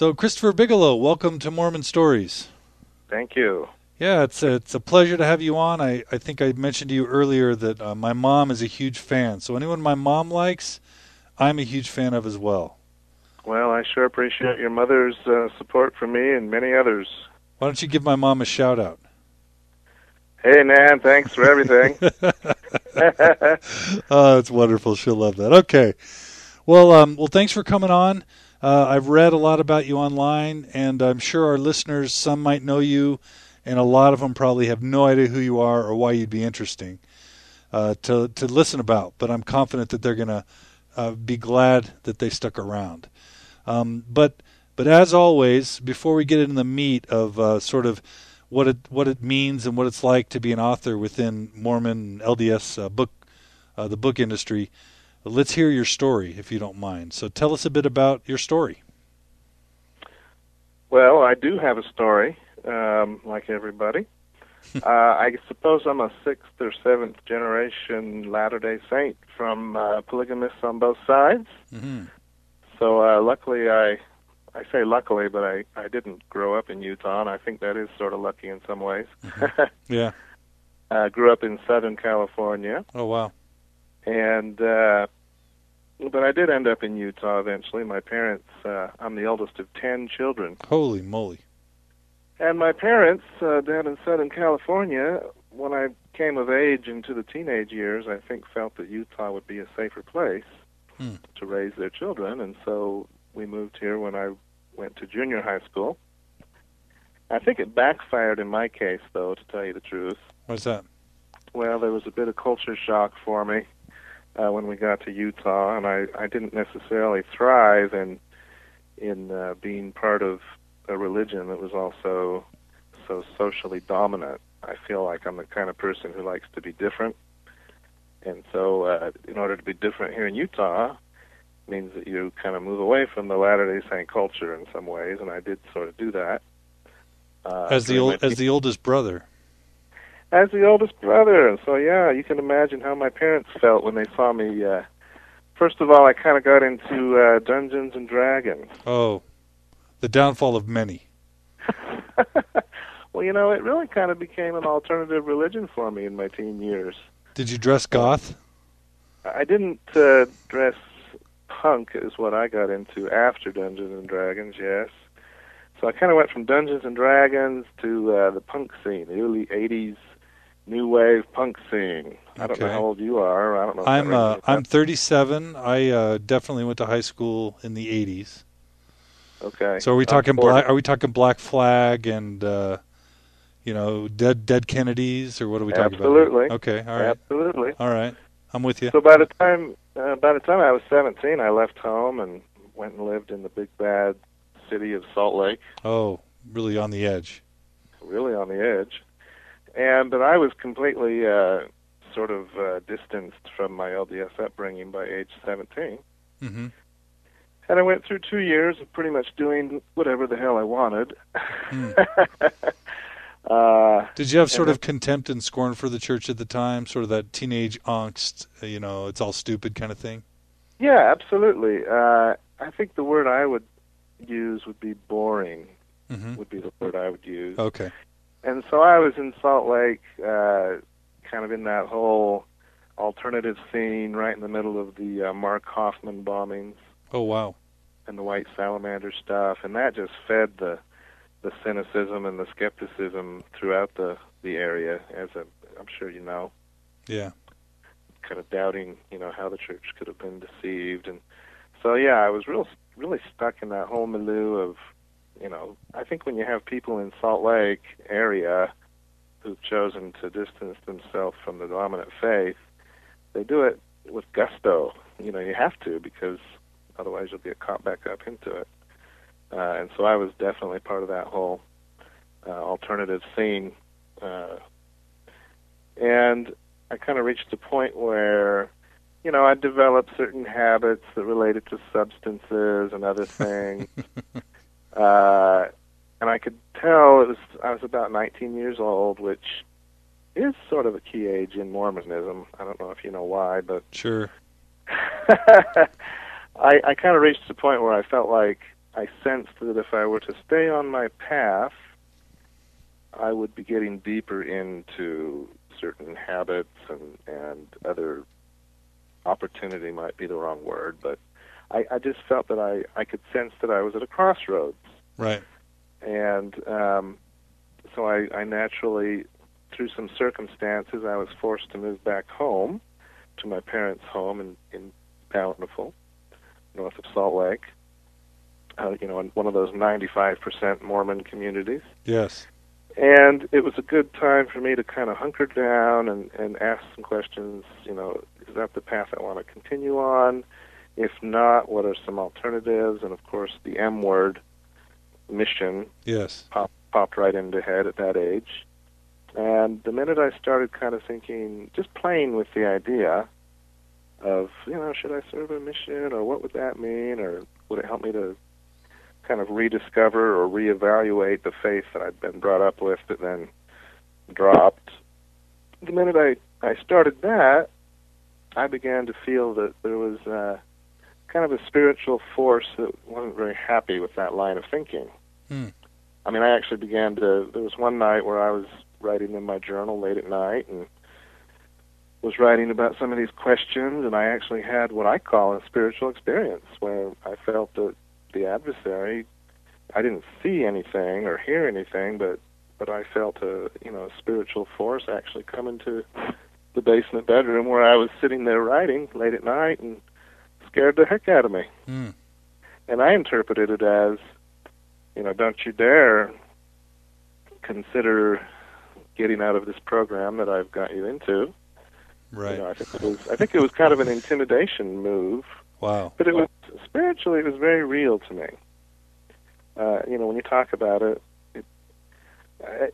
So, Christopher Bigelow, welcome to Mormon Stories. Thank you. Yeah, it's a, it's a pleasure to have you on. I, I think I mentioned to you earlier that uh, my mom is a huge fan. So, anyone my mom likes, I'm a huge fan of as well. Well, I sure appreciate your mother's uh, support for me and many others. Why don't you give my mom a shout out? Hey, Nan, thanks for everything. oh, it's wonderful. She'll love that. Okay. Well, um, well, thanks for coming on. Uh, I've read a lot about you online, and I'm sure our listeners, some might know you, and a lot of them probably have no idea who you are or why you'd be interesting uh, to to listen about. But I'm confident that they're going to uh, be glad that they stuck around. Um, but but as always, before we get into the meat of uh, sort of what it what it means and what it's like to be an author within Mormon LDS uh, book uh, the book industry. Let's hear your story, if you don't mind. So tell us a bit about your story. Well, I do have a story, um, like everybody. uh, I suppose I'm a sixth or seventh generation Latter Day Saint from uh, polygamists on both sides. Mm-hmm. So uh, luckily, I I say luckily, but I I didn't grow up in Utah, and I think that is sort of lucky in some ways. Mm-hmm. Yeah. I grew up in Southern California, Oh wow. And uh, but I did end up in Utah eventually. My parents, uh, I'm the eldest of ten children, Holy moly. and my parents uh, down in Southern California, when I came of age into the teenage years, I think felt that Utah would be a safer place Hmm. to raise their children, and so we moved here when I went to junior high school. I think it backfired in my case, though, to tell you the truth. What's that? Well, there was a bit of culture shock for me uh, when we got to Utah, and I, I didn't necessarily thrive in in uh, being part of a religion that was also so socially dominant. I feel like I'm the kind of person who likes to be different, and so uh, in order to be different here in Utah means that you kind of move away from the Latter Day Saint culture in some ways, and I did sort of do that. Uh, As the old as the oldest brother. As the oldest brother. So, yeah, you can imagine how my parents felt when they saw me. Uh, first of all, I kind of got into uh, Dungeons and Dragons. Oh, the downfall of many. well, you know, it really kind of became an alternative religion for me in my teen years. Did you dress goth? I didn't uh, dress punk, is what I got into after Dungeons and Dragons. Yes. So I kind of went from Dungeons and Dragons to uh, the punk scene, the early '80s new wave punk scene. I don't know how old you are. I don't know. I'm uh, I'm 37. I uh, definitely went to high school in the 80s. Okay. So are we talking black? Are we talking Black Flag and uh, you know dead dead Kennedys or what are we talking Absolutely. about? Absolutely. Okay, all right, Absolutely. all right. I'm with you. So by the time uh, by the time I was 17, I left home and went and lived in the big bad city of Salt Lake, Oh, really on the edge. really on the edge. And but I was completely uh, sort of uh, distanced from my LDS upbringing by age 17. hmm And I went through two years of pretty much doing whatever the hell I wanted. Hmm. uh, Did you have sort of contempt and scorn for the church at the time? Sort of that teenage angst, uh, you know, it's all stupid kind of thing. yeah, absolutely. Uh, I think the word I would use would be boring. hmm Would be the word I would use. Okay. And so I was in Salt Lake, uh, kind of in that whole alternative scene, right in the middle of the uh, Mark Hofmann bombings Oh wow. and the White Salamander stuff, and that just fed the the cynicism and the skepticism throughout the the area, as i I'm sure you know, Yeah. kind of doubting, you know, how the church could have been deceived, and so yeah, I was real really stuck in that whole milieu of, you know, I think when you have people in Salt Lake area who've chosen to distance themselves from the dominant faith, they do it with gusto. You know, you have to because otherwise you'll get caught back up into it. Uh, and so I was definitely part of that whole uh, alternative scene. Uh, and I kind of reached a point where, you know, I developed certain habits that related to substances and other things. uh, and I could tell it was I was about 19 years old, which is sort of a key age in Mormonism. I don't know if you know why, but Sure. I, I kind of reached the point where I felt like I sensed that if I were to stay on my path, I would be getting deeper into certain habits and and other opportunity might be the wrong word, but I, I just felt that I I could sense that I was at a crossroads, Right. and um, so I, I naturally, through some circumstances, I was forced to move back home to my parents' home in in Bountiful, north of Salt Lake. Uh, you know, in one of those 95% Mormon communities. Yes. And it was a good time for me to kind of hunker down and, and ask some questions. You know, is that the path I want to continue on? If not, what are some alternatives? And of course, the M word, mission, Yes. pop, popped right into head at that age. And the minute I started kind of thinking, just playing with the idea of, you know, should I serve a mission or what would that mean or would it help me to kind of rediscover or reevaluate the faith that I'd been brought up with that then dropped. The minute I, I started that, I began to feel that there was uh, kind of a spiritual force that wasn't very happy with that line of thinking. Hmm. I mean, I actually began to. There was one night where I was writing in my journal late at night and was writing about some of these questions, and I actually had what I call a spiritual experience where I felt that the adversary. I didn't see anything or hear anything, but but I felt a you know a spiritual force actually come into the basement bedroom where I was sitting there writing late at night and scared the heck out of me. Hmm. And I interpreted it as, you know, don't you dare consider getting out of this program that I've got you into. Right. You know, I think it was I think it was kind of an intimidation move, Wow. but it was spiritually it was very real to me. Uh, you know, when you talk about it, it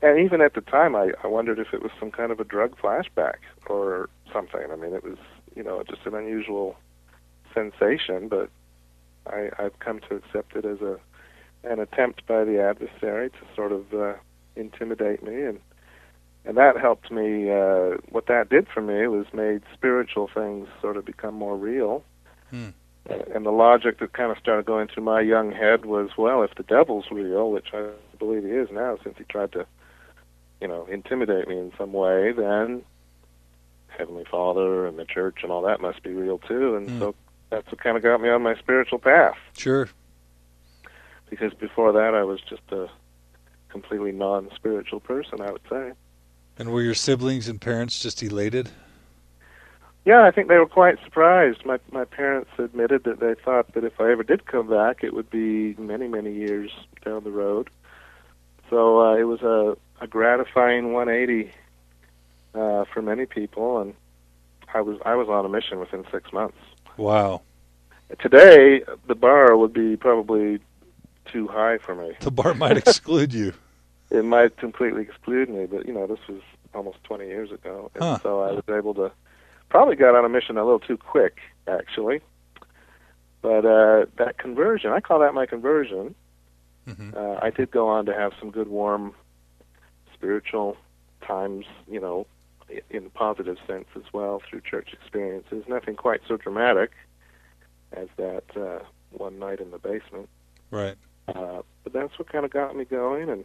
and even at the time, I, I wondered if it was some kind of a drug flashback or something. I mean, it was you know just an unusual sensation, but I, I've come to accept it as a an attempt by the adversary to sort of uh, intimidate me, and and that helped me. Uh, what that did for me was made spiritual things sort of become more real. Hmm. And the logic that kind of started going through my young head was, well, if the devil's real, which I believe he is now, since he tried to, you know, intimidate me in some way, then Heavenly Father and the church and all that must be real too. And Hmm. so that's what kind of got me on my spiritual path. Sure. Because before that, I was just a completely non-spiritual person, I would say. And were your siblings and parents just elated? Yeah, I think they were quite surprised. My my parents admitted that they thought that if I ever did come back, it would be many many years down the road. So uh, it was a a gratifying 180 uh, for many people, and I was I was on a mission within six months. Wow. Today, the bar would be probably too high for me. The bar might exclude you. It might completely exclude me, but you know this was almost 20 years ago, and Huh. so I was able to probably got on a mission a little too quick, actually. But uh, that conversion, I call that my conversion. hmm Uh, I did go on to have some good, warm, spiritual times, you know, in a positive sense as well through church experiences. Nothing quite so dramatic as that uh, one night in the basement. Right. Uh, but that's what kind of got me going, and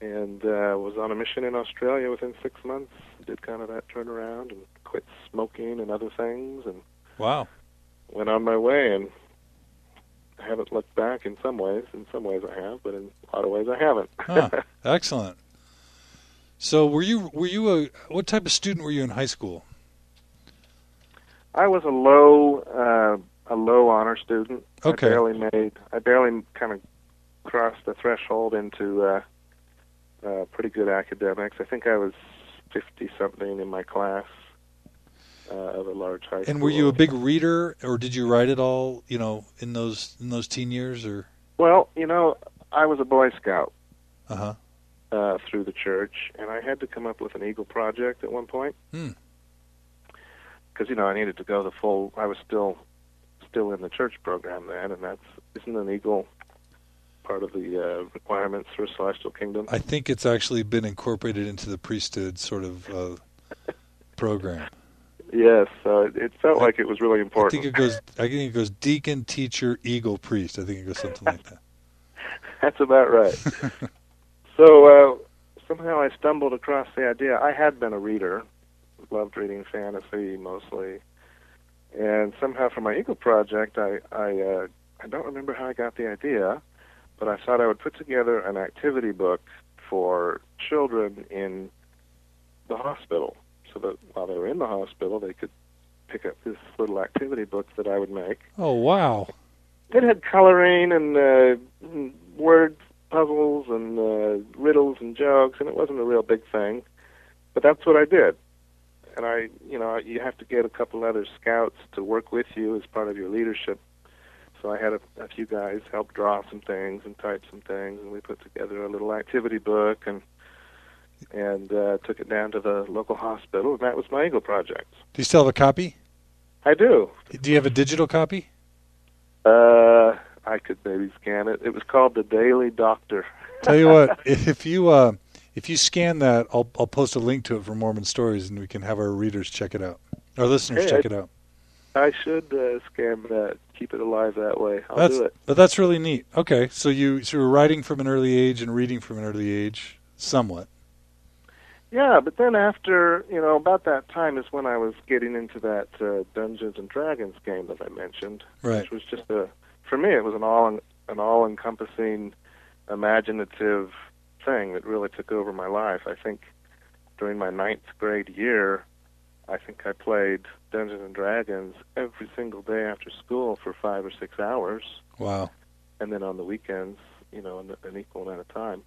and uh, was on a mission in Australia within six months. Did kind of that turnaround and quit smoking and other things, and Wow. went on my way. And I haven't looked back in some ways. In some ways, I have, but in a lot of ways, I haven't. Excellent. So, were you were you a what type of student were you in high school? I was a low uh, a low honor student. Okay. I barely made. I barely kind of crossed the threshold into uh, uh, pretty good academics. I think I was fifty something in my class uh, of a large high school. And were you a big reader, or did you write it all? You know, in those in those teen years, or Well, you know, I was a Boy Scout uh huh. Uh, through the church, and I had to come up with an Eagle project at one point. Hmm. Because you know I needed to go the full. I was still still in the church program then, and that's isn't an Eagle part of the uh, requirements for Celestial Kingdom. I think it's actually been incorporated into the priesthood sort of uh, program. Yes, so it, it felt like it was really important. I think it goes. I think it goes deacon, teacher, eagle, priest. I think it goes something like that. That's about right. so uh, somehow I stumbled across the idea. I had been a reader, loved reading fantasy mostly, and somehow for my Eagle project, I I uh, I don't remember how I got the idea, but I thought I would put together an activity book for children in the hospital, so that while they were in the hospital, they could pick up this little activity book that I would make. Oh wow! It had coloring and uh, word puzzles and uh, riddles and jokes, and it wasn't a real big thing, but that's what I did. And I, you know, you have to get a couple other scouts to work with you as part of your leadership. So I had a, a few guys help draw some things and type some things, and we put together a little activity book and and uh, took it down to the local hospital, and that was my Eagle project. Do you still have a copy? I do. Do you have a digital copy? Uh, I could maybe scan it. It was called the Daily Doctor. Tell you what, if you uh, if you scan that, I'll I'll post a link to it for Mormon Stories, and we can have our readers check it out. Our listeners Hey, check I- it out. I should uh, scan that. Keep it alive that way. I'll that's do it. but that's really neat. Okay, so you so you were writing from an early age and reading from an early age, somewhat. Yeah, but then after you know about that time is when I was getting into that uh, Dungeons and Dragons game that I mentioned, Right. which was just a for me it was an all an all encompassing, imaginative thing that really took over my life. I think during my ninth grade year, I think I played Dungeons and Dragons every single day after school for five or six hours. Wow. and then on the weekends, you know, an, an equal amount of time.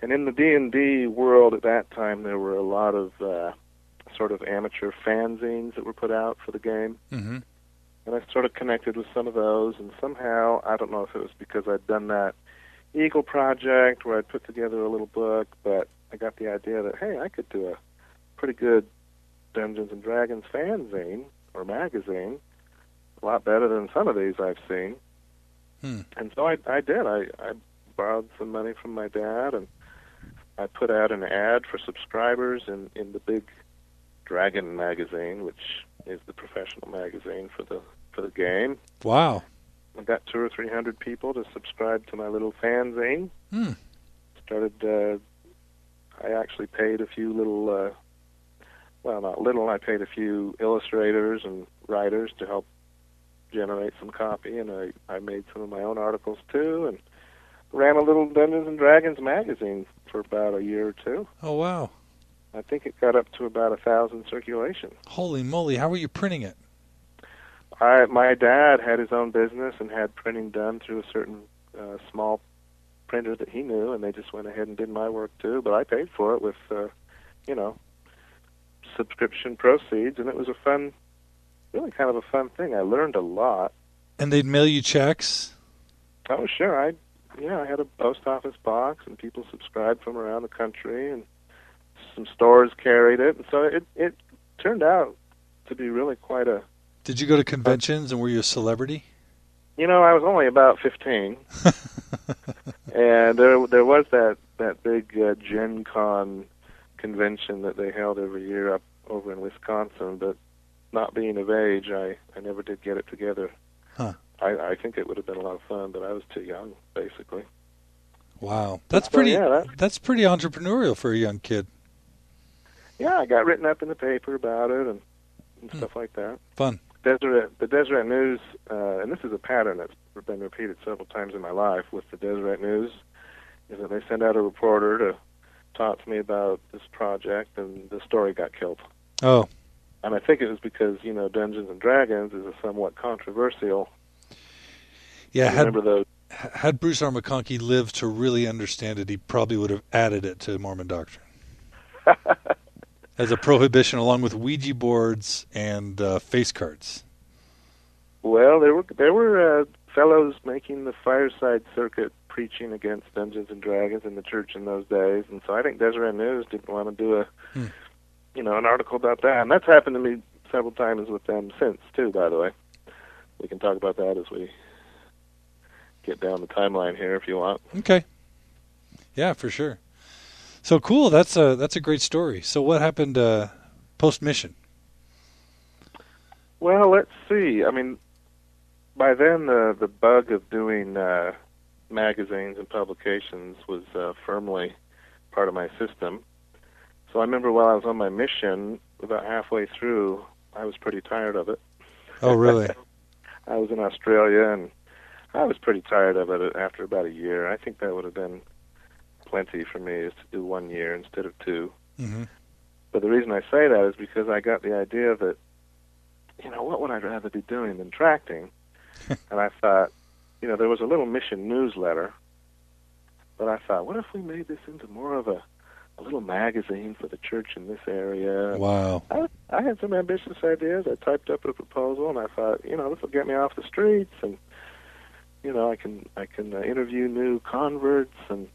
And in the D and D world at that time, there were a lot of uh, sort of amateur fanzines that were put out for the game, hmm and I sort of connected with some of those. And somehow, I don't know if it was because I'd done that Eagle project where I'd put together a little book, but I got the idea that hey, I could do a pretty good Dungeons and Dragons fanzine or magazine, a lot better than some of these I've seen. Hmm. And so I, I did. I, I borrowed some money from my dad, and I put out an ad for subscribers in in the big Dragon magazine, which is the professional magazine for the for the game. Wow. I got two or three hundred people to subscribe to my little fanzine. Hmm. Started. Uh, I actually paid a few little. Uh, well, not little. I paid a few illustrators and writers to help generate some copy, and I I made some of my own articles too, and ran a little Dungeons and Dragons magazine for about a year or two. Oh wow. I think it got up to about a thousand circulation. Holy moly! How were you printing it? I my dad had his own business and had printing done through a certain uh, small printer that he knew, and they just went ahead and did my work too. But I paid for it with, uh, you know, subscription proceeds, and it was a fun, really kind of a fun thing. I learned a lot. And they'd mail you checks. Oh, sure. I, yeah, I had a post office box, and people subscribed from around the country, and some stores carried it, and so it it turned out to be really quite a. Did you go to conventions and were you a celebrity? You know, I was only about fifteen, and there there was that that big uh, Gen Con convention that they held every year up over in Wisconsin, but not being of age, I I never did get it together. Huh. I I think it would have been a lot of fun, but I was too young, basically. Wow, that's So, pretty. yeah, that- That's pretty entrepreneurial for a young kid. Yeah, I got written up in the paper about it and, and Hmm. stuff like that. Fun. Deseret, the Deseret News, uh, and this is a pattern that's been repeated several times in my life with the Deseret News, is that they send out a reporter to talk to me about this project, and the story got killed. Oh, And I think it was because you know Dungeons and Dragons is a somewhat controversial. yeah. you Had remember those? had Bruce R. McConkie lived to really understand it, he probably would have added it to Mormon doctrine as a prohibition, along with Ouija boards and uh, face cards. well, there were there were uh, fellows making the fireside circuit preaching against Dungeons and Dragons in the church in those days, and so I think Deseret News didn't want to do a, Hmm. you know, an article about that, and that's happened to me several times with them since too. By the way, we can talk about that as we get down the timeline here if you want. Okay. Yeah, for sure. So cool. That's a that's a great story. So what happened uh, post mission? Well, let's see. I mean, by then the the bug of doing uh, magazines and publications was uh, firmly part of my system. So I remember while I was on my mission, about halfway through, I was pretty tired of it. Oh, really? I was in Australia and I was pretty tired of it after about a year. I think that would have been plenty for me is to do one year instead of 2 hmm But the reason I say that is because I got the idea that, you know, what would I rather be doing than tracting? and I thought, you know, there was a little mission newsletter, but I thought, what if we made this into more of a, a little magazine for the church in this area? Wow. I, I had some ambitious ideas. I typed up a proposal, and I thought, you know, this will get me off the streets, and you know, I can I can uh, interview new converts, and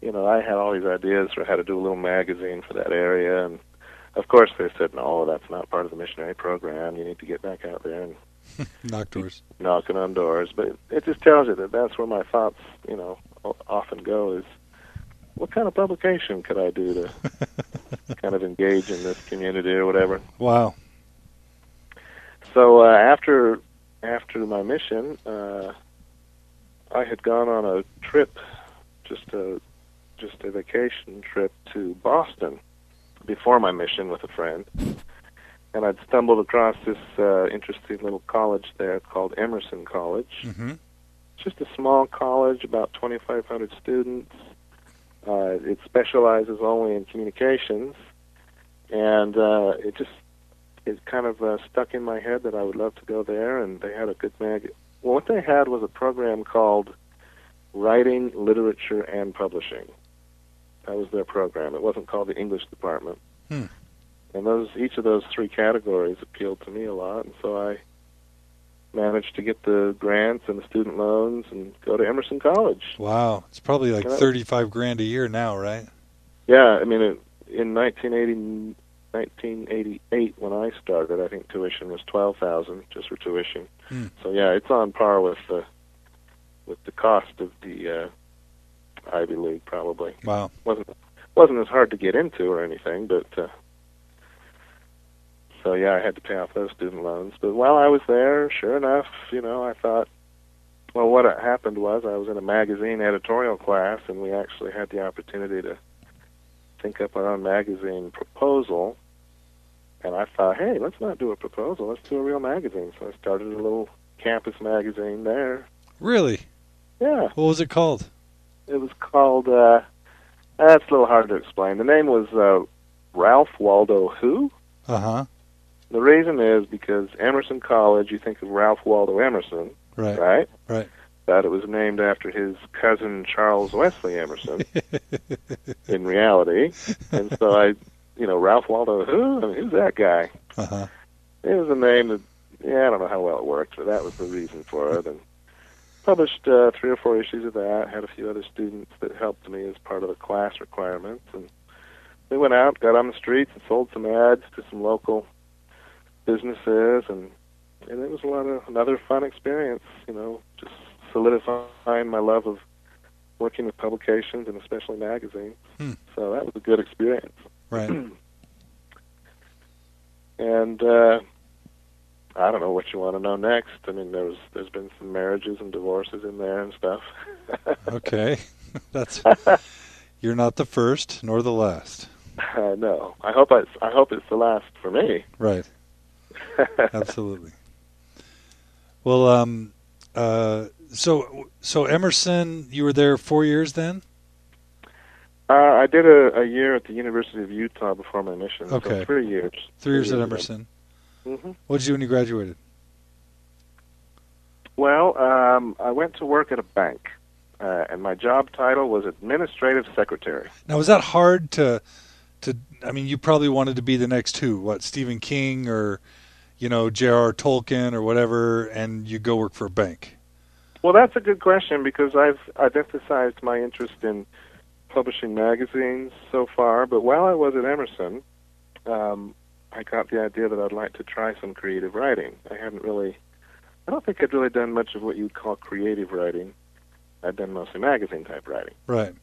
you know, I had all these ideas for how to do a little magazine for that area, and of course they said, no, that's not part of the missionary program. You need to get back out there and Knock doors. knocking on doors. But it, it just tells you that that's where my thoughts, you know, often go is. What kind of publication could I do to kind of engage in this community or whatever? Wow. So uh, after after my mission, uh, I had gone on a trip, just a just a vacation trip to Boston before my mission with a friend, and I'd stumbled across this uh, interesting little college there called Emerson College. hmm just a small college, about 2,500 students. Uh, it specializes only in communications, and uh, it just it kind of uh, stuck in my head that I would love to go there. And they had a good mag. Well, what they had was a program called Writing, Literature, and Publishing. That was their program. It wasn't called the English department. Hmm. And those each of those three categories appealed to me a lot, and so I managed to get the grants and the student loans and go to Emerson College. Wow. It's probably like. 35 grand a year now, right? Yeah, I mean, it, in 1980, 1988, when I started, I think tuition was 12000 just for tuition. Hmm. So yeah, it's on par with the with the cost of the uh, Ivy League, probably. Wow. wasn't wasn't as hard to get into or anything, but uh, so yeah, I had to pay off those student loans. But while I was there, sure enough, you know, I thought, well, what happened was I was in a magazine editorial class, and we actually had the opportunity to think up our own magazine proposal. And I thought, hey, let's not do a proposal, let's do a real magazine. So I started a little campus magazine there. Really? Yeah, What was it called? It was called. uh That's a little hard to explain. The name was uh, Ralph Waldo Who. Uh huh. The reason is because Emerson College, you think of Ralph Waldo Emerson, Right. right? Right. But it was named after his cousin Charles Wesley Emerson in reality. And so I, you know, Ralph Waldo Who? I mean, who's that guy? Uh huh. It was a name that, yeah, I don't know how well it worked, but that was the reason for it. And published uh, three or four issues of that. Had a few other students that helped me as part of the class requirements, and we went out, got on the streets, and sold some ads to some local businesses, and and it was a lot of another fun experience. You know, just solidifying my love of working with publications and especially magazines. Hmm. So that was a good experience. Right. and uh I don't know what you want to know next. I mean, there's there's been some marriages and divorces in there and stuff. Okay. That's. You're not the first nor the last. I know. I hope it's I hope it's the last for me. Right. Absolutely. Well, um, uh, so so Emerson, you were there four years then. uh, I did a, a year at the University of Utah before my mission. Okay. So three years. Three years at Emerson. Hmm What did you do when you graduated? Well, um, I went to work at a bank, uh, and my job title was administrative secretary. Now, was that hard to to? I mean, you probably wanted to be the next who? What Stephen King or you know J.R.R. Tolkien or whatever, and you go work for a bank. Well, that's a good question because I've I've emphasized my interest in publishing magazines so far. But while I was at Emerson, um, I got the idea that I'd like to try some creative writing. I hadn't really, I don't think I'd really done much of what you'd call creative writing. I'd done mostly magazine type writing. Right.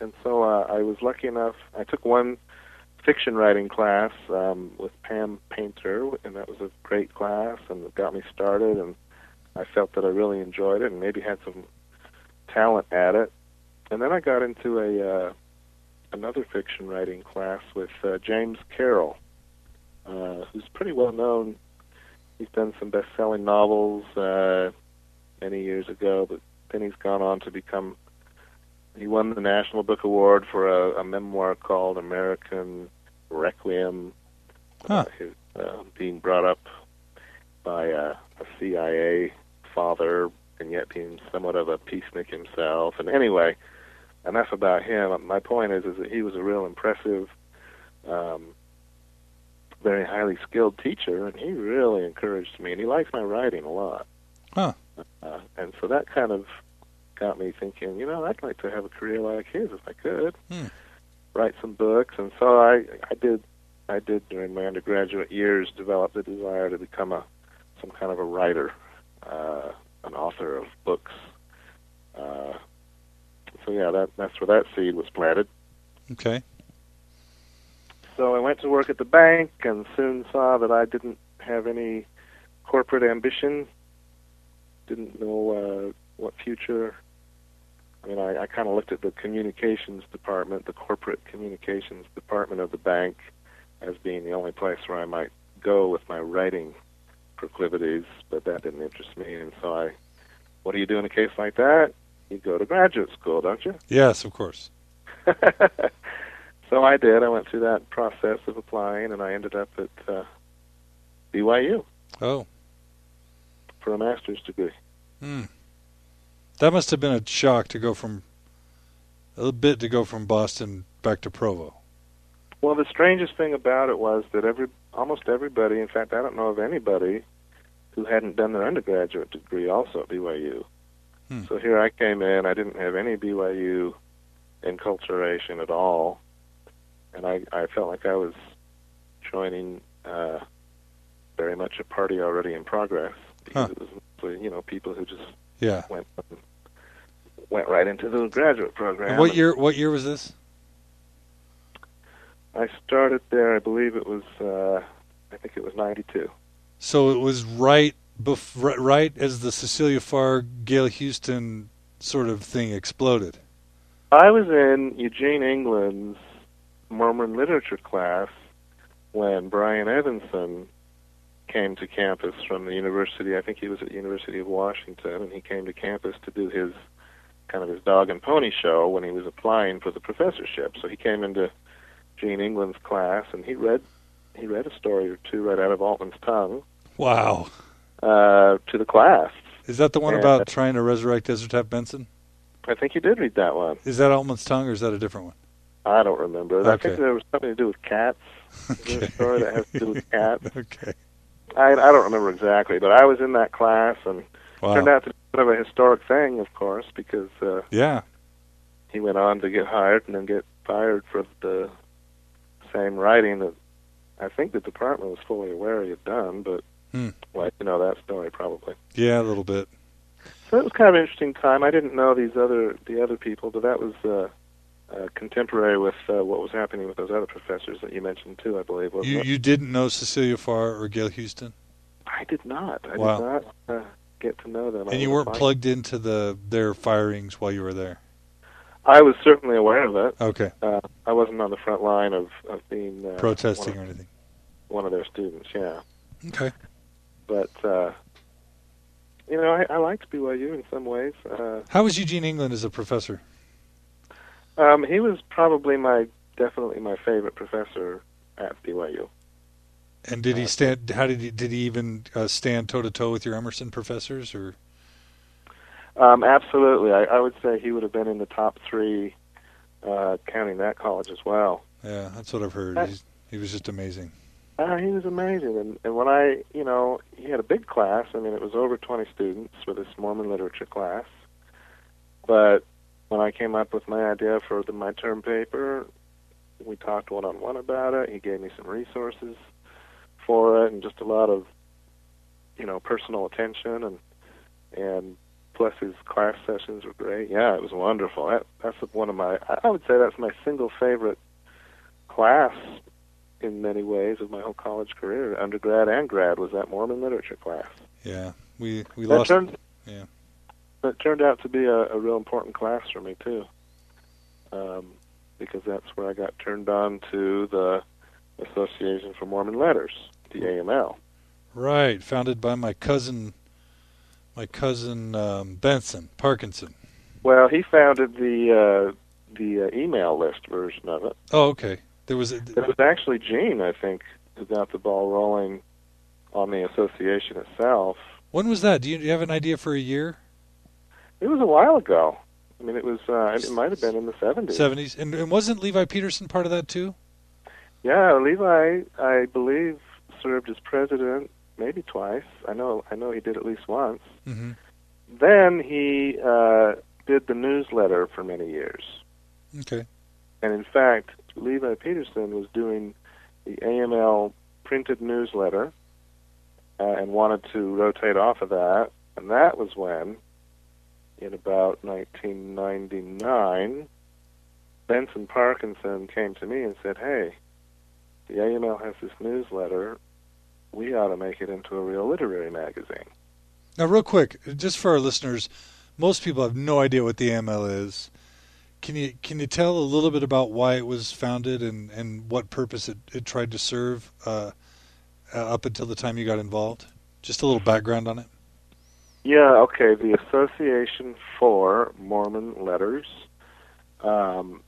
And so uh, I was lucky enough. I took one fiction writing class um, with Pam Painter, and that was a great class, and it got me started, and I felt that I really enjoyed it, and maybe had some talent at it. And then I got into a uh, another fiction writing class with uh, James Carroll, uh, who's pretty well known. He's done some best-selling novels uh, many years ago, but then he's gone on to become. He won the National Book Award for a, a memoir called American Requiem. Huh. Uh, his, uh, being brought up by uh, a CIA father, and yet being somewhat of a peacenik himself. And anyway, enough about him. My point is, is that he was a real impressive, um, very highly skilled teacher, and he really encouraged me, and he likes my writing a lot. Huh. Uh, and so that kind of got me thinking, you know, I'd like to have a career like his if I could. Hmm. Write some books, and so I, I did. I did during my undergraduate years develop the desire to become a some kind of a writer, uh, an author of books. Uh, so yeah, that that's where that seed was planted. Okay. So I went to work at the bank and soon saw that I didn't have any corporate ambition. Didn't know uh, what future. I mean, I, I kind of looked at the communications department, the corporate communications department of the bank, as being the only place where I might go with my writing proclivities, but that didn't interest me. And so I, what do you do in a case like that? You go to graduate school, don't you? Yes, of course. so I did. I went through that process of applying, and I ended up at uh, BYU Oh. for a master's degree. Hmm. That must have been a shock to go from a little bit to go from Boston back to Provo. Well, the strangest thing about it was that every almost everybody, in fact, I don't know of anybody who hadn't done their undergraduate degree also at BYU. Hmm. So here I came in. I didn't have any BYU enculturation at all, and I I felt like I was joining uh, very much a party already in progress because Huh. it was mostly, you know people who just Yeah. went went right into the graduate program. And what year? What year was this? I started there. I believe it was. Uh, I think it was '92. So it was right bef- right, right as the Cecilia Farr, Gail Houston sort of thing exploded. I was in Eugene England's Mormon literature class when Brian Evenson came to campus from the university. I think he was at the University of Washington, and he came to campus to do his kind of his dog and pony show when he was applying for the professorship. So he came into Gene England's class, and he read he read a story or two right out of Altmann's tongue Wow. uh, to the class. Is that the one Yeah. about trying to resurrect Desert Tap Benson? I think you did read that one. Is that Altmann's tongue or is that a different one? I don't remember. I think there was something to do with cats. A story that has to do with cats. Okay. I, I don't remember exactly, but I was in that class, and it turned out to be kind of a historic thing, of course, because uh, Yeah. he went on to get hired and then get fired for the same writing that I think the department was fully aware he had done, but Hmm. well, you know that story probably. Yeah, a little bit. So it was kind of an interesting time. I didn't know these other the other people, but that was uh, uh, contemporary with uh, what was happening with those other professors that you mentioned too. I believe. You you didn't know Cecilia Farr or Gail Houston, I did not. I Wow. did not uh, get to know them. And you weren't applying. plugged into the their firings while you were there. I was certainly aware of it. Okay. Uh, I wasn't on the front line of of being uh, Protesting one or anything. one of their students. Yeah, Okay. but uh, you know, I, I liked BYU in some ways. Uh, How was Eugene England as a professor? Um, he was probably my definitely my favorite professor at BYU. And did he Uh, stand? How did he did he even uh, stand toe to toe with your Emerson professors? Or Um, absolutely, I, I would say he would have been in the top three, uh, counting that college as well. yeah, that's what I've heard. Uh, He's, he was just amazing. Uh, he was amazing, and, and when I, you know, he had a big class. I mean, it was over 20 students for this Mormon literature class. But when I came up with my idea for the, my term paper, we talked one on one about it. He gave me some resources for it, and just a lot of, you know, personal attention, and and plus his class sessions were great. Yeah, it was wonderful. That, that's one of my, I would say that's my single favorite class in many ways of my whole college career, undergrad and grad, was that Mormon literature class. Yeah, we we That lost. turned, yeah. That turned out to be a, a real important class for me too, um, because that's where I got turned on to the Association for Mormon Letters, the AML. Right, founded by my cousin, my cousin um, Benson Parkinson. Well, he founded the uh, the uh, email list version of it. Oh, okay. There was a, It was actually Gene, I think, who got the ball rolling on the association itself. when was that? Do you, do you have an idea for a year? It was a while ago. I mean, it was. Uh, it might have been in the seventies. Seventies, and, and wasn't Levi Peterson part of that too? Yeah, Levi, I believe, served as president maybe twice. I know. I know he did at least once. Mm-hmm. Then he uh, did the newsletter for many years, Okay. and in fact, Levi Peterson was doing the AML printed newsletter uh, and wanted to rotate off of that, and that was when, in about 1999, Benson Parkinson came to me and said, "Hey, the AML has this newsletter. We ought to make it into a real literary magazine." Now, real quick, just for our listeners, most people have no idea what the AML is. Can you can you tell a little bit about why it was founded and, and what purpose it, it tried to serve uh, uh, up until the time you got involved? Just a little background on it. Yeah, okay. The Association for Mormon Letters. Um,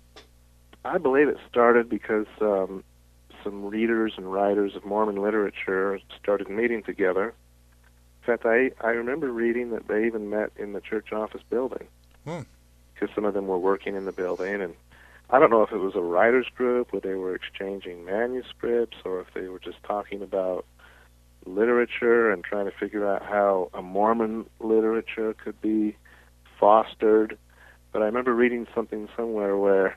I believe it started because um, some readers and writers of Mormon literature started meeting together. In fact, I, I remember reading that they even met in the church office building Hmm. because some of them were working in the building. And I don't know if it was a writers group where they were exchanging manuscripts or if they were just talking about literature and trying to figure out how a Mormon literature could be fostered. But I remember reading something somewhere where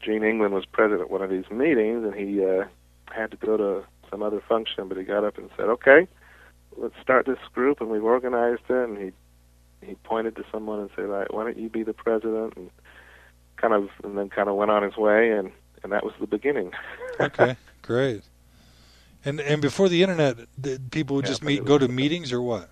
Gene England was present at one of these meetings and he uh, had to go to some other function, but he got up and said, "Okay, let's start this group," and we've organized it. And he he pointed to someone and said, "Right, why don't you be the president?" And kind of, and then kind of went on his way, and and that was the beginning. Okay, great. And and before the internet, did people would Yeah, just meet, go to meetings or what?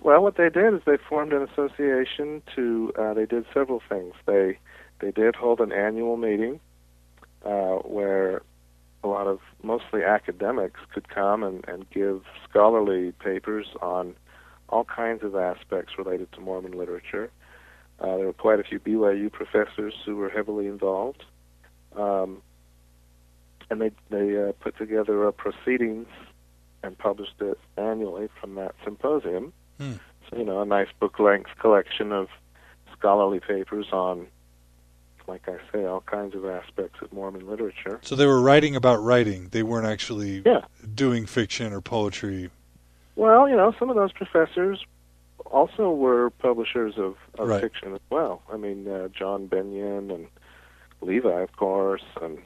Well, what they did is they formed an association to. Uh, they did several things. They they did hold an annual meeting uh, where a lot of mostly academics could come and, and give scholarly papers on all kinds of aspects related to Mormon literature. Uh, there were quite a few BYU professors who were heavily involved, um, and they they uh, put together a proceedings and published it annually from that symposium. Hmm. So you know, a nice book-length collection of scholarly papers on, like I say, all kinds of aspects of Mormon literature. So they were writing about writing. They weren't actually Yeah. doing fiction or poetry. Well, you know, some of those professors also were publishers of, of Right. fiction as well. I mean, uh, John Bennion and Levi, of course, and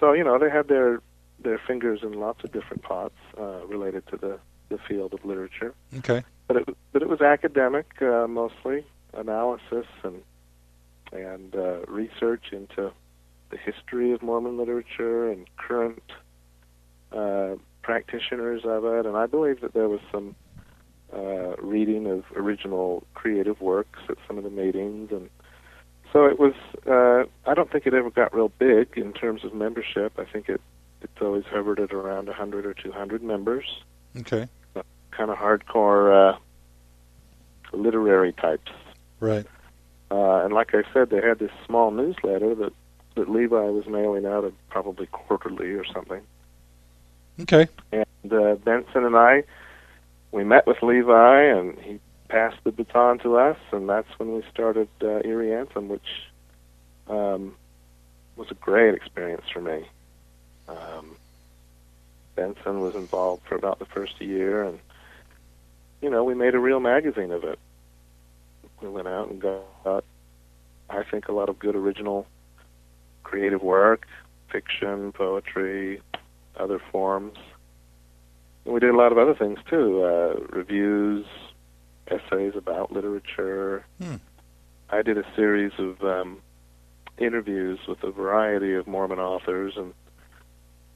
so you know they had their their fingers in lots of different pots uh, related to the the field of literature. Okay. But it but it was academic uh, mostly analysis and and uh, research into the history of Mormon literature and current uh, practitioners of it, and I believe that there was some uh, reading of original creative works at some of the meetings, and so it was. Uh, I don't think it ever got real big in terms of membership. I think it it's always hovered at around 100 or 200 members, Okay. kind of hardcore uh, literary types. Right. Uh, and like I said, they had this small newsletter that that Levi was mailing out, probably quarterly or something. Okay. And uh, Benson and I, we met with Levi, and he passed the baton to us, and that's when we started uh, Irreantum, which um, was a great experience for me. Um, Benson was involved for about the first year, and you know, we made a real magazine of it. We went out and got, I think, a lot of good original creative work, fiction, poetry, other forms. And we did a lot of other things too, uh, reviews, essays about literature. Hmm. I did a series of um, interviews with a variety of Mormon authors and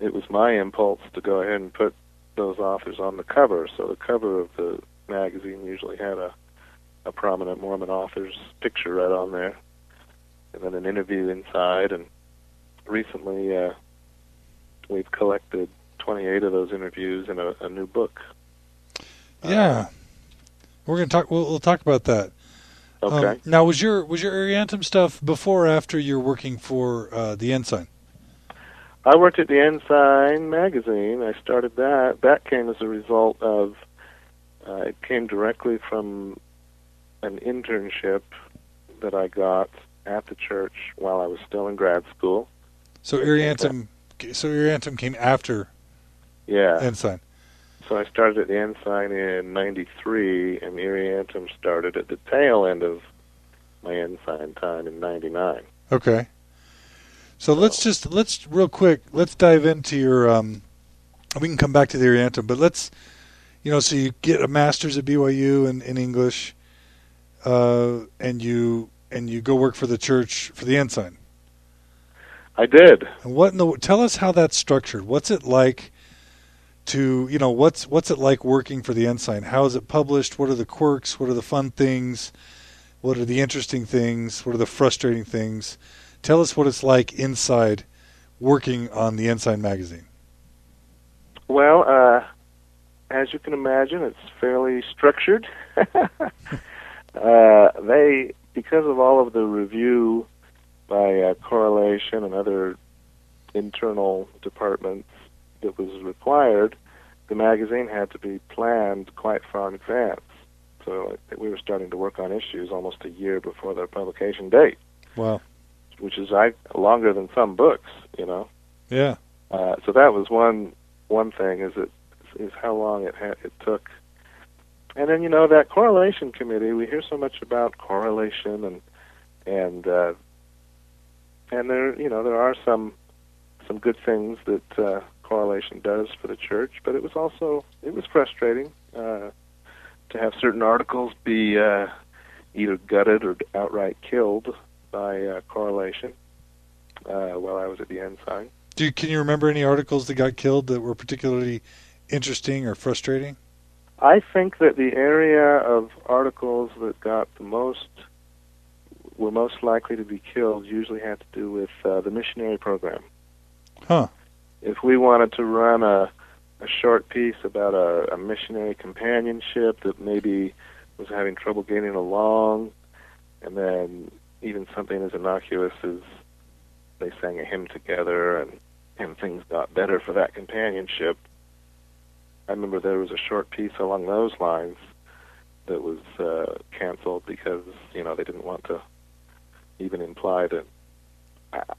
it was my impulse to go ahead and put those authors on the cover. So the cover of the magazine usually had a a prominent Mormon author's picture right on there, and then an interview inside. And recently, uh, we've collected 28 of those interviews in a, a new book. Yeah, we're gonna talk. We'll, we'll talk about that. Okay. Um, now, was your was your Irreantum stuff before or after you're working for uh, the Ensign? I worked at the Ensign magazine. I started that. That came as a result of. Uh, it came directly from an internship that I got at the church while I was still in grad school. So Irreantum, so Irreantum came after Yeah. Ensign. So I started at the Ensign in '93, and Irreantum started at the tail end of my Ensign time in '99. Okay. So let's just let's real quick let's dive into your um we can come back to the Irreantum, but let's you know so you get a master's at BYU in, in English uh and you and you go work for the church for the Ensign. I did. And what in the tell us how that's structured. What's it like to you know what's what's it like working for the Ensign? How is it published? What are the quirks? What are the fun things? What are the interesting things? What are the frustrating things? Tell us what it's like inside working on the Ensign magazine. Well, uh, as you can imagine, it's fairly structured. uh, they, because of all of the review by uh, correlation and other internal departments that was required, the magazine had to be planned quite far in advance. So we were starting to work on issues almost a year before their publication date, Wow. which is I, longer than some books, you know. Yeah. Uh, so that was one one thing is it is how long it ha- it took, and then you know that correlation committee. We hear so much about correlation and and uh, and there you know there are some some good things that uh, correlation does for the church, but it was also it was frustrating uh, to have certain articles be uh, either gutted or outright killed by uh, correlation uh, while I was at the Ensign. Do you, can you remember any articles that got killed that were particularly interesting or frustrating? I think that the area of articles that got the most were most likely to be killed usually had to do with uh, the missionary program. Huh. If we wanted to run a a short piece about a, a missionary companionship that maybe was having trouble getting along, and then even something as innocuous as they sang a hymn together and and things got better for that companionship. I remember there was a short piece along those lines that was uh, canceled because you know they didn't want to even imply that.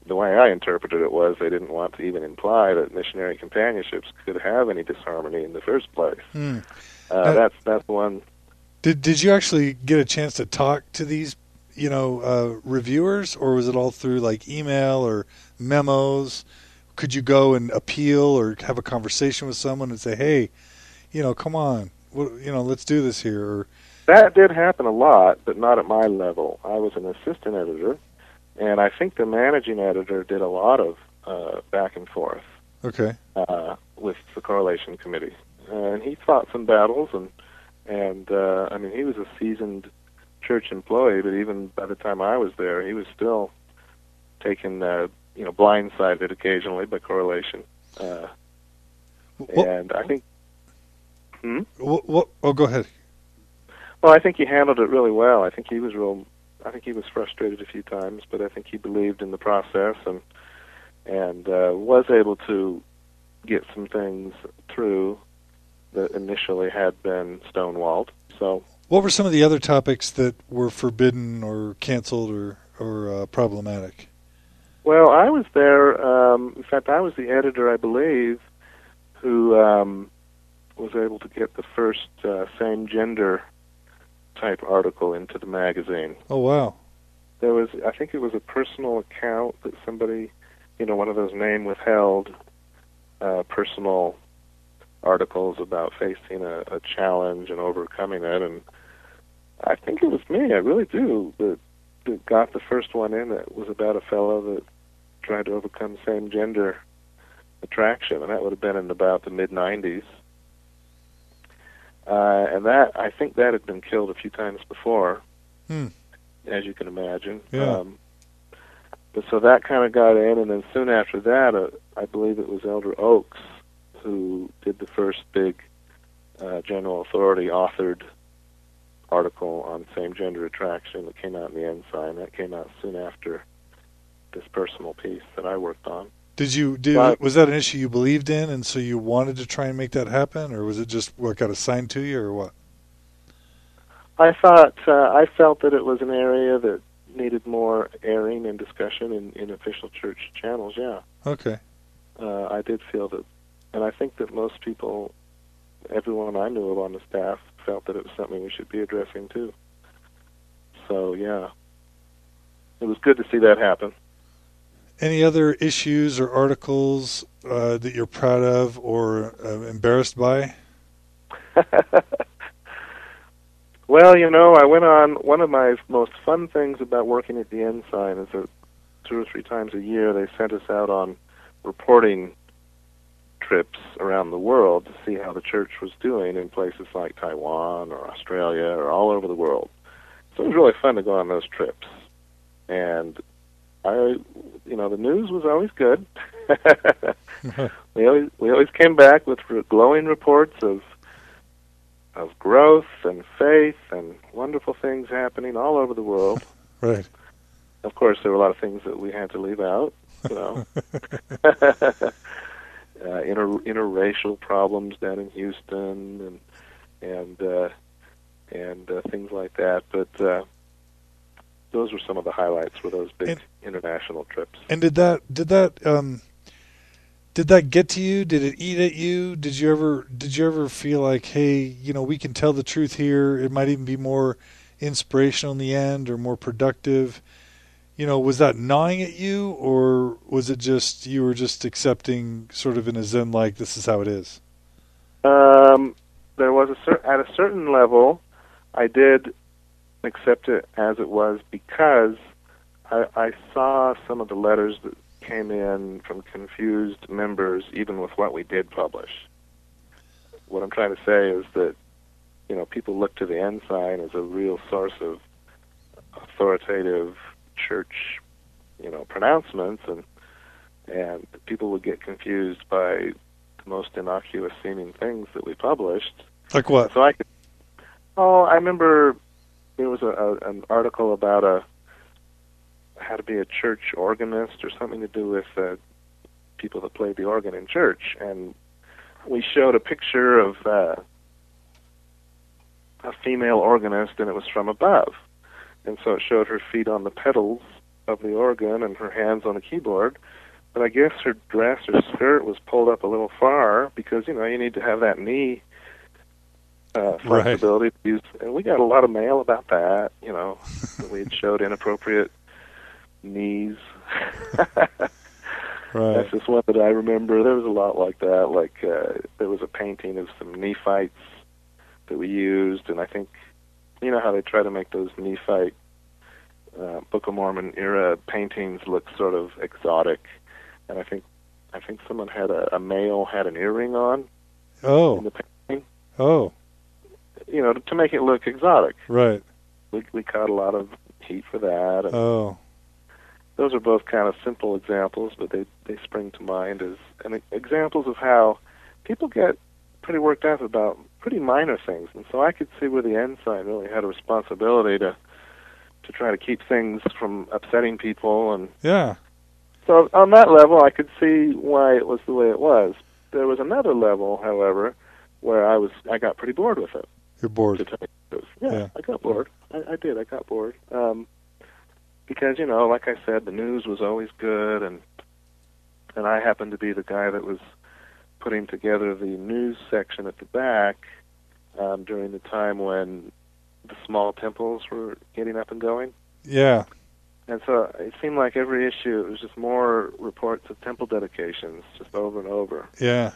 The way I interpreted it was they didn't want to even imply that missionary companionships could have any disharmony in the first place. Hmm. Uh, Uh, that's that's one. Did Did you actually get a chance to talk to these, you know, uh, reviewers, or was it all through like email or memos? Could you go and appeal or have a conversation with someone and say, "Hey, you know, come on, what, you know, let's do this here"? Or That did happen a lot, but not at my level. I was an assistant editor, and I think the managing editor did a lot of uh, back and forth okay, uh, with the correlation committee, uh, and he fought some battles, and and uh, I mean he was a seasoned church employee, but even by the time I was there, he was still taken uh, you know blindsided occasionally by correlation, uh, and I think what, what? Oh, go ahead. Well, I think he handled it really well. I think he was real. I think he was frustrated a few times, but I think he believed in the process and and uh, was able to get some things through that initially had been stonewalled. So, What were some of the other topics that were forbidden or canceled or or uh, problematic? well, I was there. Um, in fact, I was the editor, I believe, who um, was able to get the first uh, same gender type article into the magazine. Oh, wow. there was I think it was a personal account that somebody, you know, one of those name withheld uh, personal articles about facing a, a challenge and overcoming it, and I think it was me. I really do that, that got the first one in. That was about a fellow that tried to overcome same gender attraction, and that would have been in about the mid '90s. Uh, and that I think that had been killed a few times before, Hmm. as you can imagine. Yeah. Um, but so that kind of got in, and then soon after that, uh, I believe it was Elder Oaks who did the first big uh, general authority authored article on same gender attraction that came out in the Ensign. That came out soon after this personal piece that I worked on. Did you did But- was that an issue you believed in, and so you wanted to try and make that happen, or was it just what got assigned to you, or what? I thought uh, I felt that it was an area that needed more airing and discussion in, in official church channels. Yeah, Okay. uh, I did feel that, and I think that most people, everyone I knew of on the staff, felt that it was something we should be addressing too. So yeah, it was good to see that happen. Any other issues or articles uh, that you're proud of or uh, embarrassed by? Well, you know, I went on one of my most fun things about working at the Ensign is that two or three times a year they sent us out on reporting trips around the world to see how the church was doing in places like Taiwan or Australia or all over the world. So it was really fun to go on those trips. And I, you know, the news was always good. we always we always came back with glowing reports of of growth and faith and wonderful things happening all over the world. Right. Of course, there were a lot of things that we had to leave out. You know, uh, inter interracial problems down in Houston and and uh, and uh, things like that. But uh, those were some of the highlights. Were those big And- international trips? And did that did that um did that get to you? Did it eat at you? Did you ever did you ever feel like, hey, you know, we can tell the truth here. It might even be more inspirational in the end or more productive. You know, was that gnawing at you or was it just you were just accepting sort of in a zen like this is how it is? Um, there was a cer- at a certain level, I did accept it as it was because I, I saw some of the letters that came in from confused members, even with what we did publish. What I'm trying to say is that you know people look to the ensign as a real source of authoritative church, you know, pronouncements, and and people would get confused by the most innocuous seeming things that we published. Like what? So I could. Oh, I remember there was a, a an article about a how to be a church organist or something to do with uh, people that played the organ in church, and we showed a picture of uh, a female organist, and it was from above, and so it showed her feet on the pedals of the organ and her hands on the keyboard. But I guess her dress or skirt was pulled up a little far because you know you need to have that knee uh, Right. flexibility. to use, and we got a lot of mail about that. You know, that we had showed inappropriate knees. Right. That's just one that I remember. There was a lot like that. Like uh, there was a painting of some Nephites that we used, and I think you know how they try to make those Nephite uh, Book of Mormon era paintings look sort of exotic, and I think I think someone had a, a male had an earring on in Oh. the painting, Oh. You know, to make it look exotic. Right. We we caught a lot of heat for that. And Oh. those are both kind of simple examples, but they they spring to mind as and examples of how people get pretty worked up about pretty minor things, and so I could see where the ensign really had a responsibility to to try to keep things from upsetting people, and Yeah. so on that level, I could see why it was the way it was. There was another level, however, where I was I got pretty bored with it You're bored. tell you the truth. Yeah, Yeah. I got bored. I, I did. I got bored. Um, because you know, like I said, the news was always good, and and I happened to be the guy that was putting together the news section at the back um, during the time when the small temples were getting up and going. Yeah. And so it seemed like every issue it was just more reports of temple dedications, just over and over. Yeah.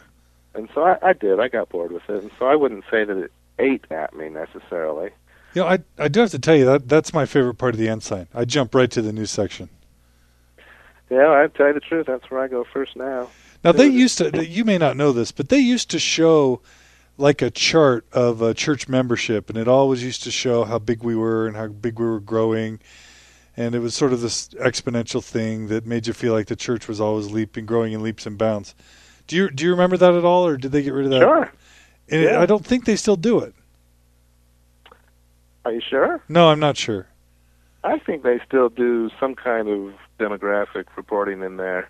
And so I, I did. I got bored with it, and so I wouldn't say that it ate at me necessarily. You know, I I do have to tell you that that's my favorite part of the ensign. I jump right to the news section. Yeah, I tell you the truth, that's where I go first now. Now they used to. You may not know this, but they used to show like a chart of uh, church membership, and it always used to show how big we were and how big we were growing. And it was sort of this exponential thing that made you feel like the church was always leaping, growing in leaps and bounds. Do you do you remember that at all, or did they get rid of that? Sure. And Yeah. I don't think they still do it. Are you sure? No, I'm not sure. I think they still do some kind of demographic reporting in there.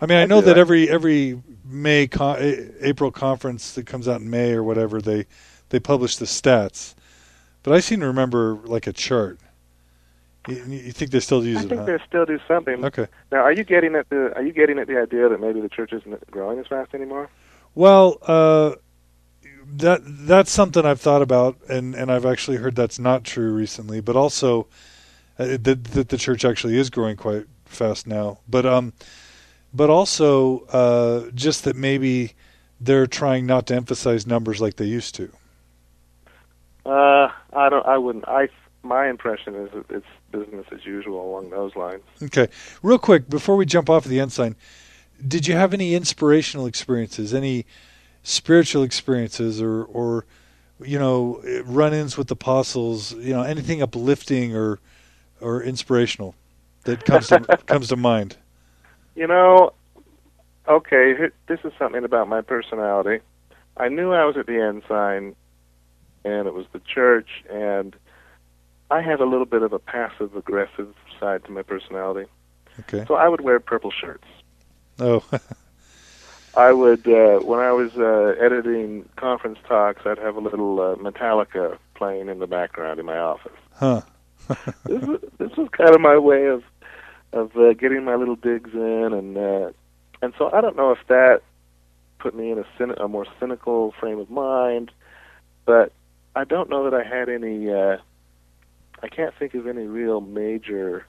I mean, I I know do. that every every May con- April conference that comes out in May or whatever they they publish the stats, but I seem to remember like a chart. You, you think they still use I it? think Huh? they still do something. Okay. Now, are you getting at the are you getting at the idea that maybe the church isn't growing as fast anymore? Well, uh, that that's something I've thought about, and, and I've actually heard that's not true recently. But also uh, that that the church actually is growing quite fast now. But um, but also uh, just that maybe they're trying not to emphasize numbers like they used to. Uh, I don't. I wouldn't. I my impression is it's business as usual along those lines. Okay, real quick before we jump off of the ensign, did you have any inspirational experiences, any spiritual experiences, or or you know run-ins with apostles, you know anything uplifting or or inspirational that comes to comes to mind? You know, okay, this is something about my personality. I knew I was at the ensign, and it was the church, and I have a little bit of a passive aggressive side to my personality. Okay. So I would wear purple shirts. Oh, I would, uh, when I was uh, editing conference talks, I'd have a little uh, Metallica playing in the background in my office. huh. this was this was kind of my way of of uh, getting my little digs in, and uh, and so I don't know if that put me in a, cyn- a more cynical frame of mind, but I don't know that I had any. Uh, I can't think of any real major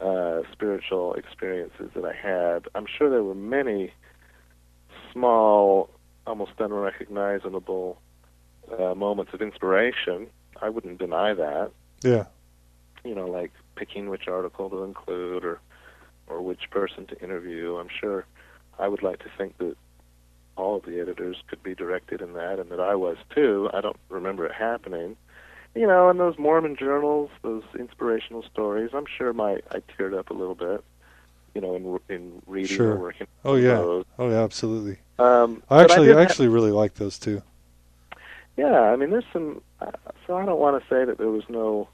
uh, spiritual experiences that I had. I'm sure there were many small, almost unrecognizable uh, moments of inspiration. I wouldn't deny that Yeah. you know, like picking which article to include or or which person to interview. I'm sure I would like to think that all of the editors could be directed in that and that I was too. I don't remember it happening. You know, and those Mormon journals, those inspirational stories, I'm sure my I teared up a little bit, you know, in in reading Sure. or working Oh yeah. those. Oh yeah. Absolutely. Um, I actually I have- actually really like those too. yeah, I mean, there's some. Uh, so I don't want to say that there was no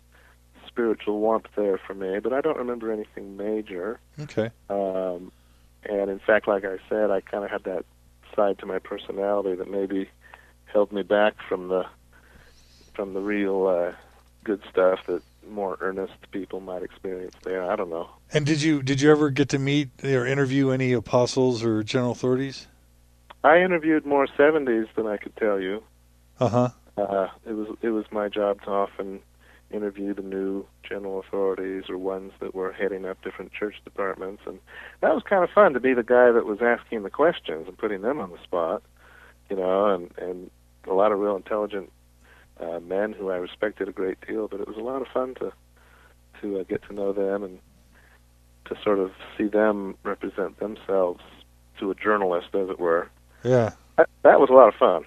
spiritual warmth there for me, but I don't remember anything major. Okay. Um, and in fact, like I said, I kind of had that side to my personality that maybe held me back from the from the real uh, good stuff that more earnest people might experience there. I don't know. And did you did you ever get to meet or interview any apostles or general authorities? I interviewed more 70s than I could tell you. Uh huh. Uh, it was it was my job to often interview the new general authorities or ones that were heading up different church departments, and that was kind of fun to be the guy that was asking the questions and putting them on the spot, you know, and and a lot of real intelligent uh, men who I respected a great deal. But it was a lot of fun to to uh, get to know them and to sort of see them represent themselves to a journalist, as it were Yeah. that, that was a lot of fun.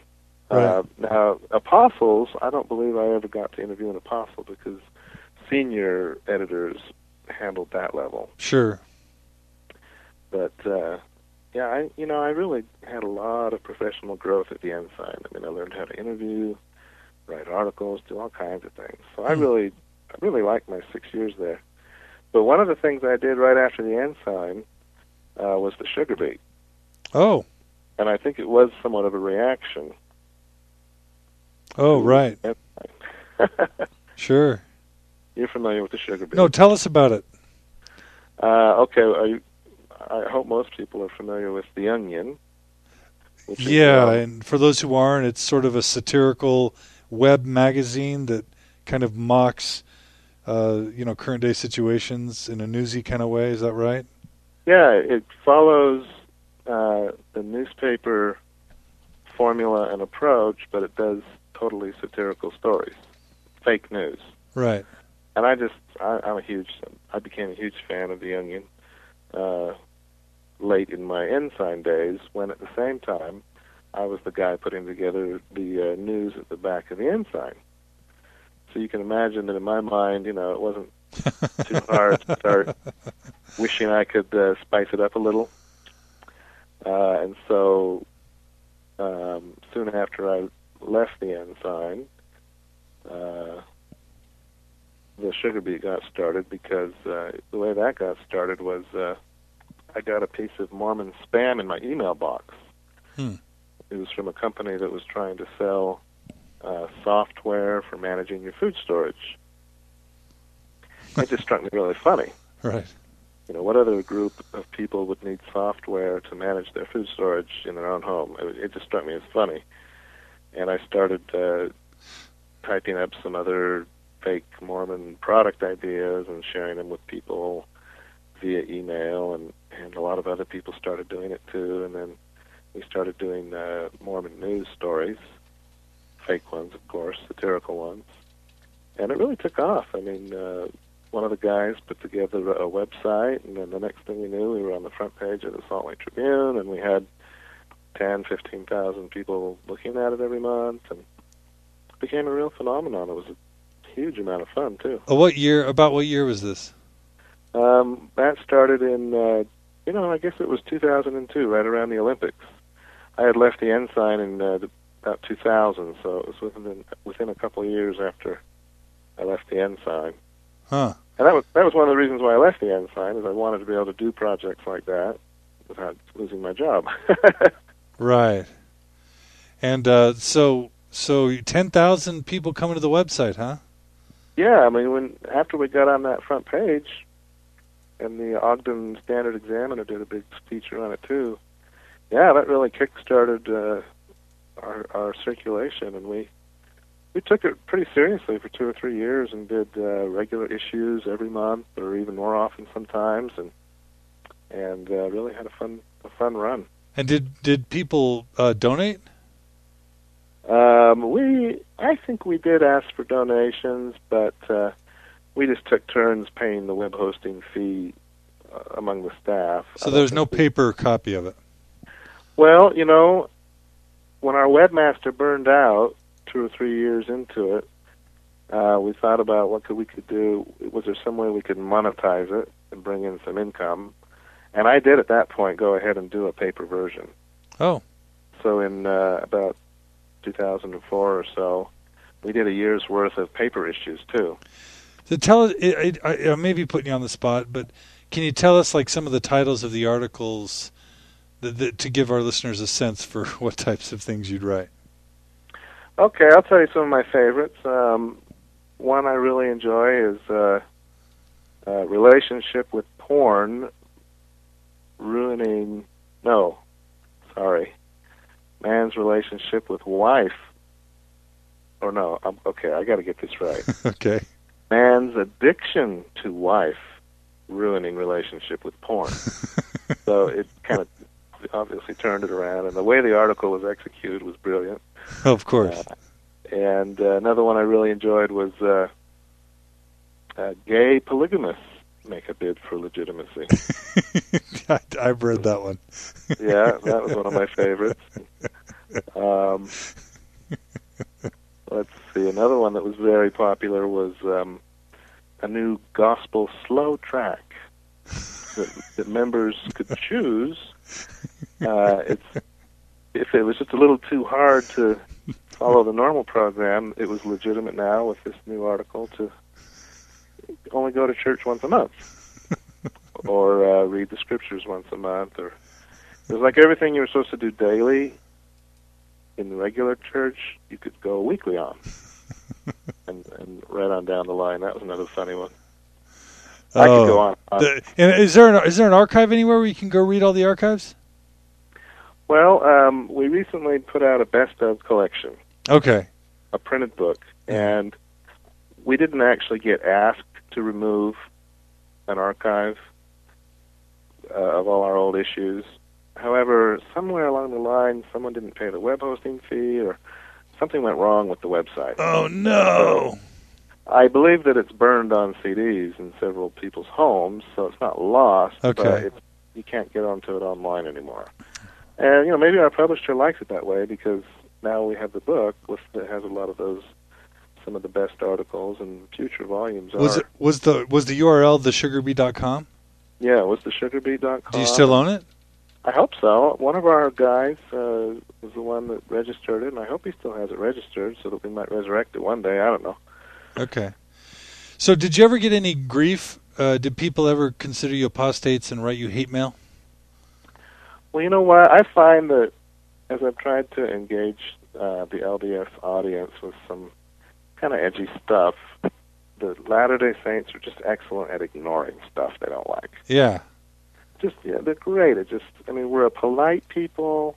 Right. Uh, now, apostles, I don't believe I ever got to interview an apostle because senior editors handled that level. Sure. But uh, yeah, I you know I really had a lot of professional growth at the Ensign. I mean, I learned how to interview, write articles, do all kinds of things. So I Hmm. really, I really liked my six years there. But one of the things I did right after the Ensign uh, was the Sugar Beet, Oh. and I think it was somewhat of a reaction. Oh right. Sure. You're familiar with the sugar beet. No, tell us about it. Uh, okay. You, I hope most people are familiar with The Onion. Which is, Yeah, uh, and for those who aren't, it's sort of a satirical web magazine that kind of mocks, uh, you know, current day situations in a newsy kind of way. Is that right? yeah, it follows uh, the newspaper formula and approach, but it does totally satirical stories, fake news. Right. And I just, I, I'm a huge, I became a huge fan of The Onion. Uh, late in my Ensign days when at the same time I was the guy putting together the uh, news at the back of the Ensign. So you can imagine that in my mind, you know, it wasn't too hard to start wishing I could uh, spice it up a little. Uh, and so um, soon after I left the Ensign, uh, the Sugar Beet got started because uh, the way that got started was uh, I got a piece of Mormon spam in my email box. Hmm. It was from a company that was trying to sell uh, software for managing your food storage. It just struck me really funny. Right. You know, what other group of people would need software to manage their food storage in their own home? It, it just struck me as funny, and I started uh, typing up some other fake Mormon product ideas and sharing them with people via email, and and a lot of other people started doing it too. And then we started doing uh, Mormon news stories, fake ones, of course, satirical ones, and it really took off. I mean. Uh, one of the guys put together a website, and then the next thing we knew, we were on the front page of the Salt Lake Tribune, and we had ten, fifteen thousand people looking at it every month, and it became a real phenomenon. It was a huge amount of fun too. Uh, what year? About what year was this? Um, that started in, uh, you know, I guess it was 2002, right around the Olympics. I had left the Ensign in uh, about 2000, so it was within within a couple of years after I left the Ensign. Huh. And that was that was one of the reasons why I left the Ensign, is I wanted to be able to do projects like that without losing my job. Right. And uh, so, so ten thousand people coming to the website, huh? yeah, I mean, when after we got on that front page, and the Ogden Standard Examiner did a big feature on it too. Yeah, that really kick-started uh, our our circulation, and we we took it pretty seriously for two or three years and did uh, regular issues every month, or even more often sometimes, and and uh, really had a fun a fun run. And did did people uh, donate? Um, we, I think we did ask for donations, but uh, we just took turns paying the web hosting fee uh, among the staff. So there's no we- paper copy of it. Well, you know, when our webmaster burned out two or three years into it, uh, we thought about what could we could do. Was there some way we could monetize it and bring in some income? And I did at that point go ahead and do a paper version. Oh, So in uh, about 2004 or so, we did a year's worth of paper issues too. so tell us. It, I, I may be putting you on the spot, but can you tell us like some of the titles of the articles that, that, to give our listeners a sense for what types of things you'd write? Okay, I'll tell you some of my favorites. Um, one I really enjoy is uh, uh, relationship with porn ruining. No, sorry, man's relationship with wife. Or no, I'm, okay, I got to get this right. okay. man's addiction to wife ruining relationship with porn. so it kind of obviously turned it around, and the way the article was executed was brilliant. of course. And uh, another one I really enjoyed was uh, uh, gay polygamists make a bid for legitimacy. I, I've read that one. yeah, that was one of my favorites. Um, let's see, another one that was very popular was um, a new gospel slow track that, that members could choose. Uh, it's if it was just a little too hard to follow the normal program, it was legitimate now with this new article to only go to church once a month or uh, read the scriptures once a month or it was like everything you were supposed to do daily in the regular church you could go weekly on and and right on down the line that was another funny one i Oh. could go on, on. The- and is there an, is there an archive anywhere where you can go read all the archives? Well um we recently put out a best of collection Okay. a printed book, and we didn't actually get asked to remove an archive uh, of all our old issues. However, somewhere along the line, someone didn't pay the web hosting fee, or something went wrong with the website. Oh no. I believe that it's burned on CDs in several people's homes, so it's not lost. Okay. But it's you can't get onto it online anymore. And you know, maybe our publisher likes it that way because now we have the book with that has a lot of those some of the best articles and future volumes Was are. it was the was the URL thesugarbee.com? Yeah, it was the sugarbeet.com. Do you still own it? I hope so. One of our guys uh, was the one that registered it, and I hope he still has it registered so that we might resurrect it one day. I don't know. Okay. So, did you ever get any grief? Uh, did people ever consider you apostates and write you hate mail? Well, you know what? I find that as I've tried to engage uh, the LDS audience with some kind of edgy stuff, the Latter Day Saints are just excellent at ignoring stuff they don't like. Yeah. Just yeah, they're great. It just, I mean, we're a polite people.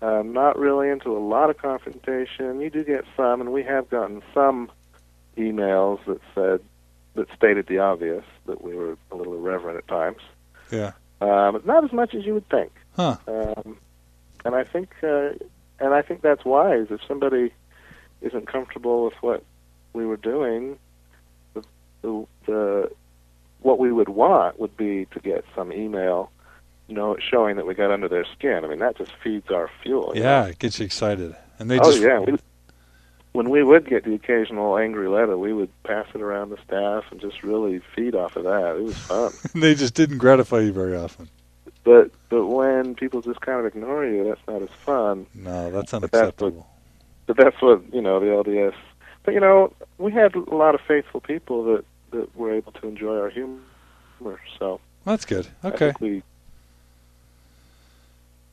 Uh, not really into a lot of confrontation. You do get some, and we have gotten some emails that said that stated the obvious that we were a little irreverent at times. Yeah. Uh, but not as much as you would think. Huh. Um, and I think, uh, and I think that's wise. If somebody isn't comfortable with what we were doing, the, the, the what we would want would be to get some email, you know, showing that we got under their skin. I mean, that just feeds our fuel. you Yeah, know? it gets you excited. And they oh just yeah. We, when we would get the occasional angry letter, we would pass it around the staff and just really feed off of that. It was fun. they just didn't gratify you very often. But but when people just kind of ignore you, that's not as fun. No, that's that's what- unacceptable. But that's what you know the LDS. But you know, we had a lot of faithful people that that were able to enjoy our humor. So That's good. Okay. we.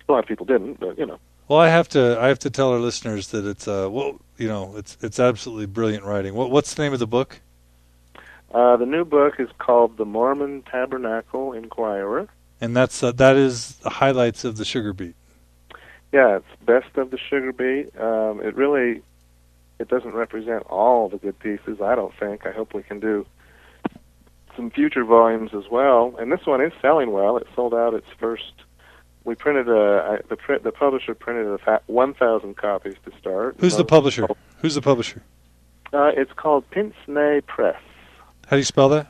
A lot of people didn't, but you know. Well, I have to I have to tell our listeners that it's uh well, you know, it's it's absolutely brilliant writing. What what's the name of the book? Uh, the new book is called The Mormon Tabernacle Inquirer. And that's uh, that is the highlights of the sugar beet. Yeah, it's best of the sugar beet. Um, it really, it doesn't represent all the good pieces. I don't think. I hope we can do some future volumes as well. And this one is selling well. It sold out its first. We printed a I, the print. The publisher printed a fa- 1,000 copies to start. Who's the publisher? Who's the publisher? Uh, it's called Pince-Nez Press. How do you spell that?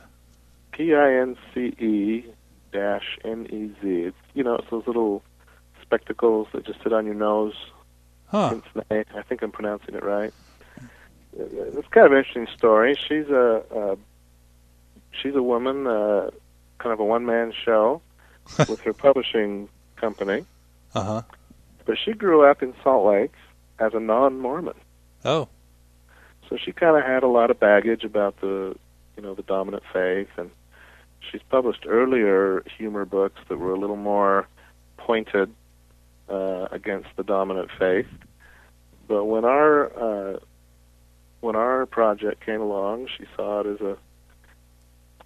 P I N C E dash N E Z. It's you know it's those little spectacles that just sit on your nose. Huh. I think I'm pronouncing it right. Uh, It's kind of an interesting story. She's a uh, she's a woman, uh, kind of a one man show with her publishing company, Uh-huh. but she grew up in Salt Lake as a non Mormon. Oh. So she kind of had a lot of baggage about the, you know, the dominant faith, and she's published earlier humor books that were a little more pointed uh, against the dominant faith. But when our uh, when our project came along, she saw it as a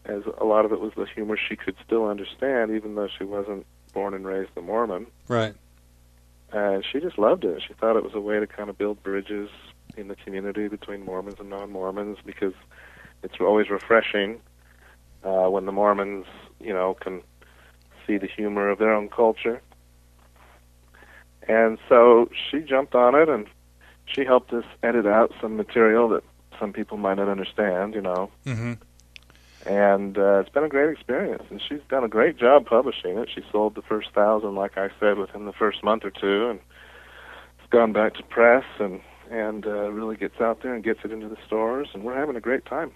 as a lot of it was the humor she could still understand, even though she wasn't born and raised a Mormon Right. and she just loved it. She thought it was a way to kind of build bridges in the community between Mormons and non-Mormons because it's always refreshing uh, when the Mormons, you know, can see the humor of their own culture. And so she jumped on it, and she helped us edit out some material that some people might not understand, you know. Mhm. And uh, it's been a great experience, and she's done a great job publishing it. She sold the first thousand, like I said, within the first month or two, and it's gone back to press and and uh, really gets out there and gets it into the stores, and we're having a great time.